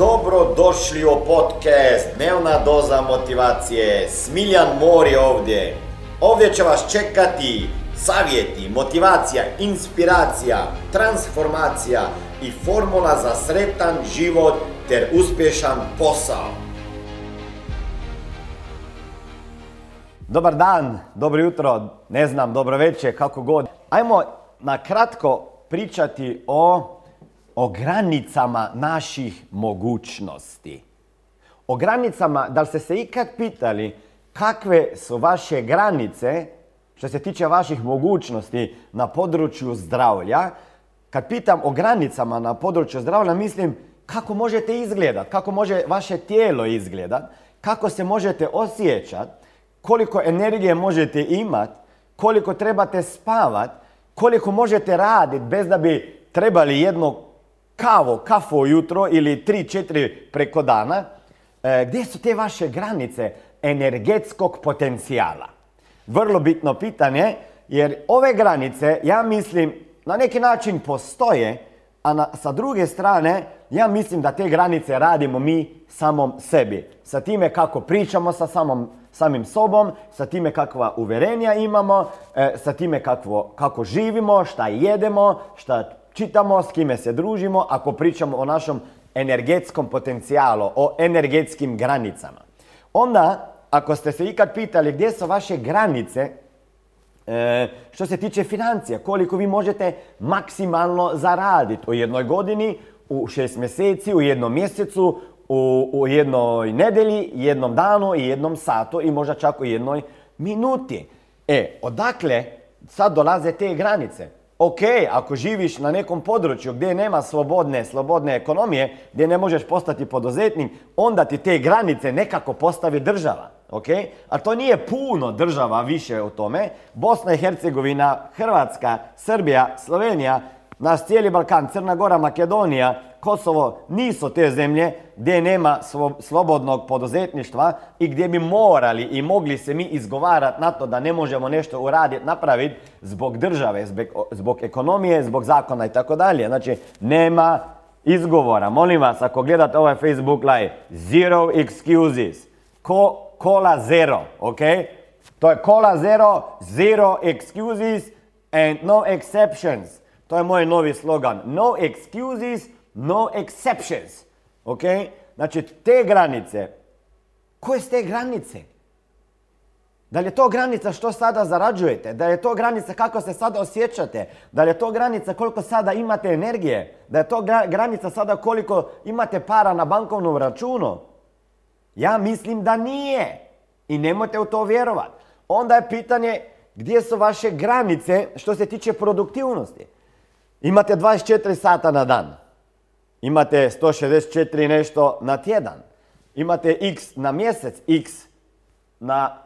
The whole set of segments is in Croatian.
Dobro došli u podcast Dnevna doza motivacije. Smiljan Mor je ovdje. Ovdje će vas čekati savjeti, motivacija, inspiracija, transformacija i formula za sretan život ter uspješan posao. Dobar dan, dobro jutro, ne znam, dobro večer, kako god. Ajmo na kratko pričati o o granicama naših mogućnosti. O granicama, da li ste se ikad pitali kakve su vaše granice što se tiče vaših mogućnosti na području zdravlja? Kad pitam o granicama na području zdravlja, mislim kako možete izgledat, kako može vaše tijelo izgledat, kako se možete osjećat, koliko energije možete imat, koliko trebate spavat, koliko možete raditi bez da bi trebali jednog kavo, kafo jutro ili 3-4 preko dana, e, gdje su te vaše granice energetskog potencijala? Vrlo bitno pitanje, jer ove granice, ja mislim, na neki način postoje, a sa druge strane, ja mislim da te granice radimo mi samom sebi. Sa time kako pričamo sa samom, samim sobom, sa time kakva uverenja imamo, e, sa time kako živimo, šta jedemo, šta čitamo, s kime se družimo, ako pričamo o našem energetskom potencijalu, o energetskim granicama. Onda, ako ste se ikad pitali gdje su vaše granice, e, što se tiče financija, koliko vi možete maksimalno zaraditi u jednoj godini, u šest mjeseci, u jednom mjesecu, u, u jednoj nedelji, jednom danu i jednom satu i možda čak u jednoj minuti. E, odakle sad dolaze te granice? Ok, ako živiš na nekom području gdje nema slobodne, slobodne ekonomije, gdje ne možeš postati poduzetnik, onda ti te granice nekako postavi država. Ok? A to nije puno država više o tome. Bosna i Hercegovina, Hrvatska, Srbija, Slovenija, naš cijeli Balkan, Crna Gora, Makedonija, Kosovo nisu te zemlje gdje nema slobodnog poduzetništva i gdje bi morali i mogli se mi izgovarati na to da ne možemo nešto uraditi, napraviti zbog države, zbog, zbog ekonomije, zbog zakona i tako dalje. Znači, nema izgovora. Molim vas, ako gledate ovaj Facebook live, zero excuses. Ko, kola zero, ok? To je kola zero, zero excuses and no exceptions. To je moj novi slogan. No excuses, no exceptions. Ok? Znači, te granice. Koje su te granice? Da li je to granica što sada zarađujete? Da li je to granica kako se sada osjećate? Da li je to granica koliko sada imate energije? Da je to granica sada koliko imate para na bankovnom računu? Ja mislim da nije. I nemojte u to vjerovati. Onda je pitanje gdje su vaše granice što se tiče produktivnosti. Imate 24 sata na dan. Imate 164 nešto na tjedan. Imate x na mjesec, x na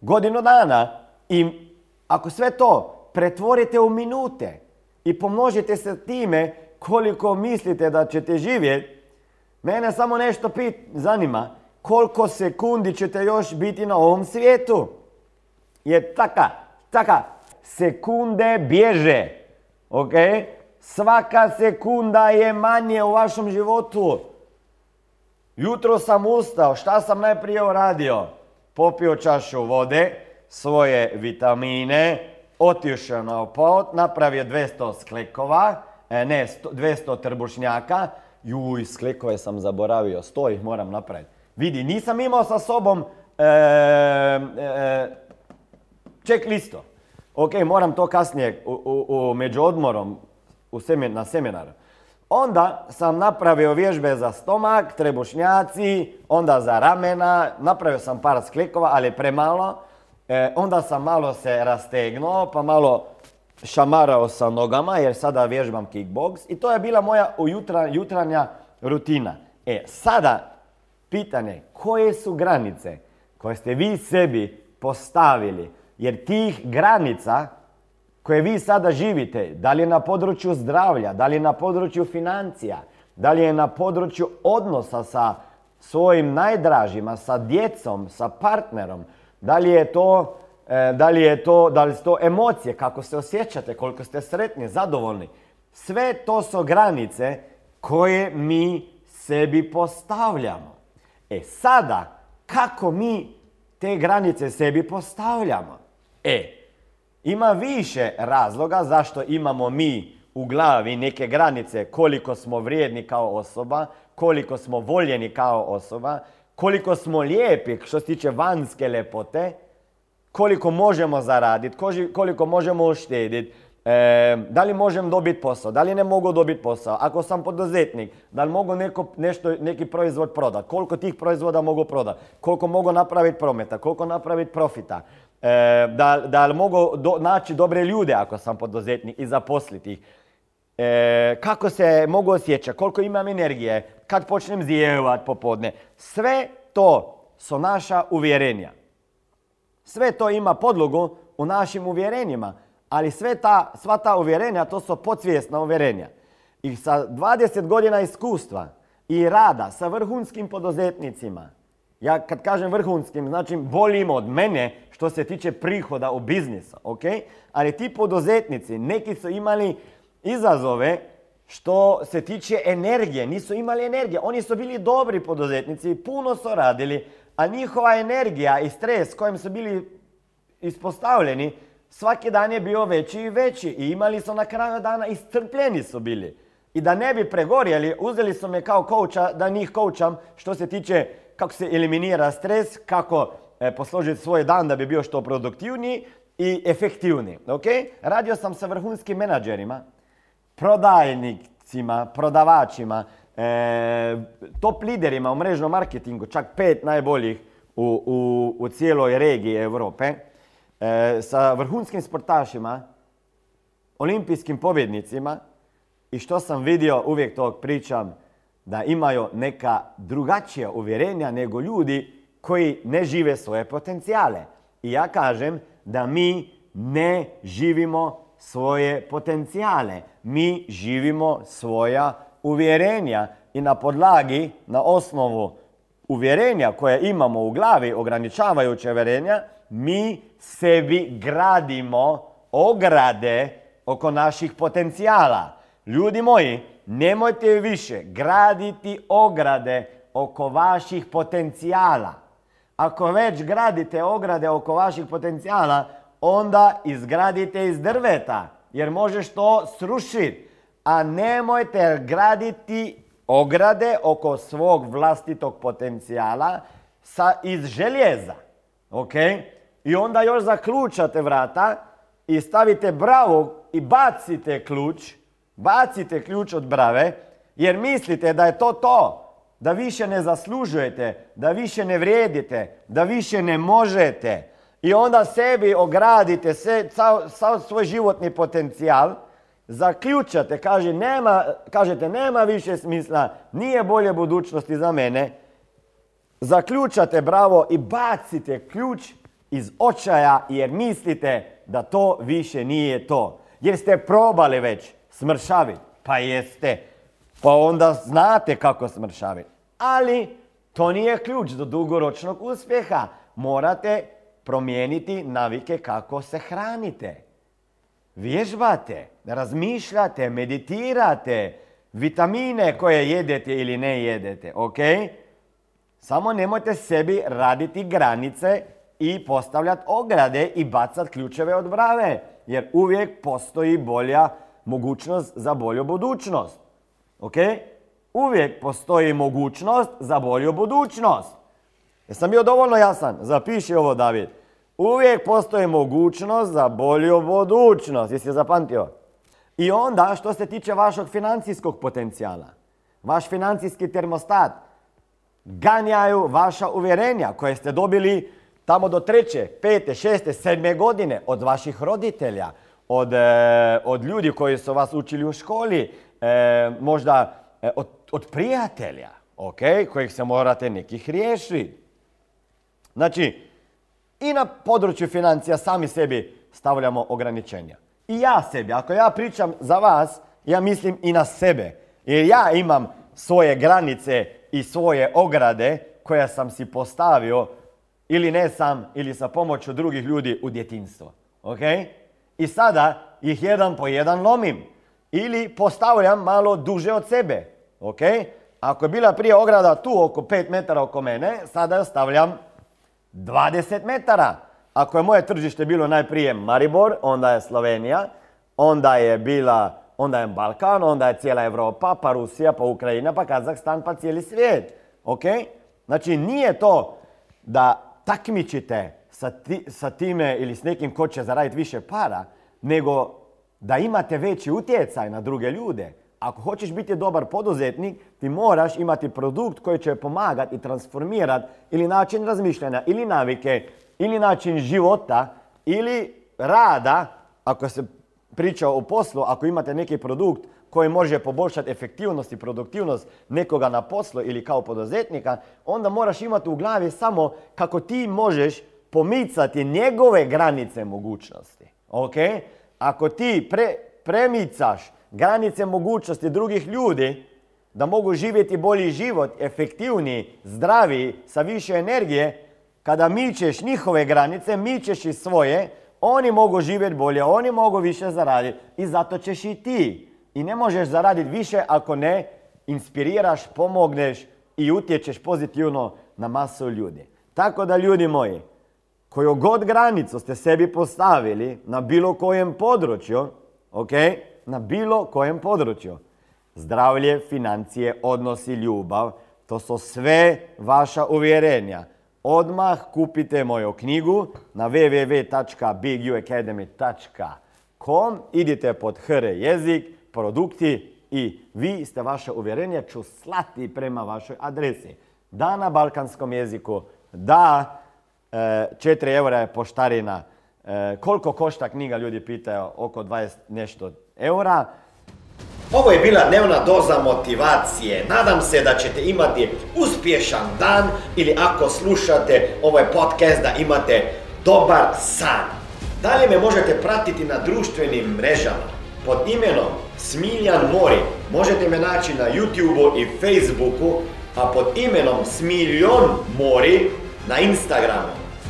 godinu dana. I ako sve to pretvorite u minute i pomnožite se time koliko mislite da ćete živjeti, mene samo nešto pit, zanima. Koliko sekundi ćete još biti na ovom svijetu? Je taka, taka, sekunde bježe. Ok? Svaka sekunda je manje u vašem životu. Jutro sam ustao, šta sam najprije uradio? Popio čašu vode, svoje vitamine, otišao na pot, napravio 200 sklekova, e, ne, 200 trbušnjaka. Juj, sklekove sam zaboravio, sto ih moram napraviti. Vidi, nisam imao sa sobom e, e, ček listo. Ok, moram to kasnije u, u, među odmorom u na seminaru. Onda sam napravio vježbe za stomak, trebušnjaci, onda za ramena, napravio sam par sklikova, ali premalo. E, onda sam malo se rastegnuo, pa malo šamarao sa nogama, jer sada vježbam kickbox. I to je bila moja ujutra, jutranja rutina. E, sada pitanje, koje su granice koje ste vi sebi postavili? Jer tih granica koje vi sada živite, da li je na području zdravlja, da li je na području financija, da li je na području odnosa sa svojim najdražima, sa djecom, sa partnerom, da li je to, e, da li je to, da li su to emocije, kako se osjećate, koliko ste sretni, zadovoljni. Sve to su granice koje mi sebi postavljamo. E sada, kako mi te granice sebi postavljamo? E, ima više razloga zašto imamo mi u glavi neke granice koliko smo vrijedni kao osoba, koliko smo voljeni kao osoba, koliko smo lijepi što se tiče vanjske lepote, koliko možemo zaraditi, koliko možemo uštediti, e, da li možem dobiti posao, da li ne mogu dobiti posao, ako sam poduzetnik, da li mogu neko, nešto, neki proizvod prodati, koliko tih proizvoda mogu prodati, koliko mogu napraviti prometa, koliko napraviti profita, e, da, da li mogu naći dobre ljude ako sam poduzetnik i zaposliti ih. E, kako se mogu osjećati, koliko imam energije, kad počnem zijevat popodne. Sve to su naša uvjerenja. Sve to ima podlogu u našim uvjerenjima, ali sve ta, sva ta uvjerenja, to su podsvjesna uvjerenja. I sa 20 godina iskustva i rada sa vrhunskim poduzetnicima, ja kad kažem vrhunskim, znači boljim od mene što se tiče prihoda u biznisu, ok? Ali ti poduzetnici, neki su imali izazove što se tiče energije. Nisu imali energije. Oni su bili dobri poduzetnici, puno su radili, a njihova energija i stres kojim su bili ispostavljeni, svaki dan je bio veći i veći i imali su na kraju dana istrpljeni su bili. I da ne bi pregorjeli, uzeli su me kao kouča da njih koučam što se tiče kako se eliminira stres, kako e, posložiti svoj dan da bi bio što produktivniji i efektivniji. Okay? Radio sam sa vrhunskim menadžerima prodajnicima, prodavačima, e, top liderima u mrežnom marketingu, čak pet najboljih u, u, u cijeloj regiji Europe, e, sa vrhunskim sportašima, olimpijskim pobjednicima i što sam vidio, uvijek to pričam, da imaju neka drugačija uvjerenja nego ljudi koji ne žive svoje potencijale. I ja kažem da mi ne živimo svoje potencijale. Mi živimo svoja uvjerenja i na podlagi, na osnovu uvjerenja koje imamo u glavi, ograničavajuće uvjerenja, mi sebi gradimo ograde oko naših potencijala. Ljudi moji, nemojte više graditi ograde oko vaših potencijala. Ako već gradite ograde oko vaših potencijala, onda izgradite iz drveta, jer možeš to srušiti. A nemojte graditi ograde oko svog vlastitog potencijala sa, iz željeza. Ok? I onda još zaključate vrata i stavite bravu i bacite ključ, bacite ključ od brave, jer mislite da je to to, da više ne zaslužujete, da više ne vrijedite, da više ne možete. I onda sebi ogradite se, sav, svoj životni potencijal, zaključate, kaže, nema, kažete nema više smisla, nije bolje budućnosti za mene, zaključate bravo i bacite ključ iz očaja jer mislite da to više nije to. Jer ste probali već smršaviti, pa jeste, pa onda znate kako smršaviti. Ali to nije ključ do dugoročnog uspjeha. Morate promijeniti navike kako se hranite. Vježbate, razmišljate, meditirate, vitamine koje jedete ili ne jedete, ok? Samo nemojte sebi raditi granice i postavljati ograde i bacati ključeve od brave, jer uvijek postoji bolja mogućnost za bolju budućnost. Ok? Uvijek postoji mogućnost za bolju budućnost. Jesam bio dovoljno jasan? Zapiši ovo, David. Uvijek postoji mogućnost za bolju budućnost. Jesi je zapamtio? I onda, što se tiče vašeg financijskog potencijala, vaš financijski termostat, ganjaju vaša uvjerenja koje ste dobili tamo do treće, pete, šeste, sedme godine od vaših roditelja, od, e, od ljudi koji su vas učili u školi, e, možda e, od, od prijatelja, ok, kojih se morate nekih riješiti. Znači, i na području financija sami sebi stavljamo ograničenja. I ja sebi, ako ja pričam za vas, ja mislim i na sebe. Jer ja imam svoje granice i svoje ograde koje sam si postavio ili ne sam, ili sa pomoću drugih ljudi u djetinstvo. Ok? I sada ih jedan po jedan lomim. Ili postavljam malo duže od sebe. Ok? ako je bila prije ograda tu oko 5 metara oko mene, sada je stavljam 20 metara. Ako je moje tržište bilo najprije Maribor, onda je Slovenija, onda je bila, onda je Balkan, onda je cijela Europa, pa Rusija, pa Ukrajina, pa Kazahstan, pa cijeli svijet. Ok? Znači nije to da takmičite sa, sa time ili s nekim ko će zaraditi više para, nego da imate veći utjecaj na druge ljude. Ako hoćeš biti dobar poduzetnik, ti moraš imati produkt koji će pomagati i transformirati ili način razmišljanja, ili navike, ili način života, ili rada, ako se priča o poslu, ako imate neki produkt koji može poboljšati efektivnost i produktivnost nekoga na poslu ili kao poduzetnika, onda moraš imati u glavi samo kako ti možeš pomicati njegove granice mogućnosti. Ok? Ako ti pre, premicaš granice mogućnosti drugih ljudi da mogu živjeti bolji život, efektivniji, zdraviji, sa više energije, kada mičeš njihove granice, mičeš i svoje, oni mogu živjeti bolje, oni mogu više zaraditi i zato ćeš i ti. I ne možeš zaraditi više ako ne inspiriraš, pomogneš i utječeš pozitivno na masu ljudi. Tako da ljudi moji, koju god granicu ste sebi postavili na bilo kojem području, ok, na bilo kojem području, zdravlje, financije, odnosi, ljubav, to su sve vaša uvjerenja. Odmah kupite moju knjigu na www.biguacademy.com, idite pod HR jezik, produkti i vi ste vaše uvjerenje ću slati prema vašoj adresi. Da na balkanskom jeziku, da 4 e, eura je poštarina. E, koliko košta knjiga, ljudi pitaju, oko 20 nešto eura. Ovo je bila dnevna doza motivacije. Nadam se da ćete imati uspješan dan ili ako slušate ovaj podcast da imate dobar san. Dalje me možete pratiti na društvenim mrežama pod imenom Smiljan Mori. Možete me naći na YouTubeu i Facebooku, a pod imenom Smiljon Mori na Instagramu.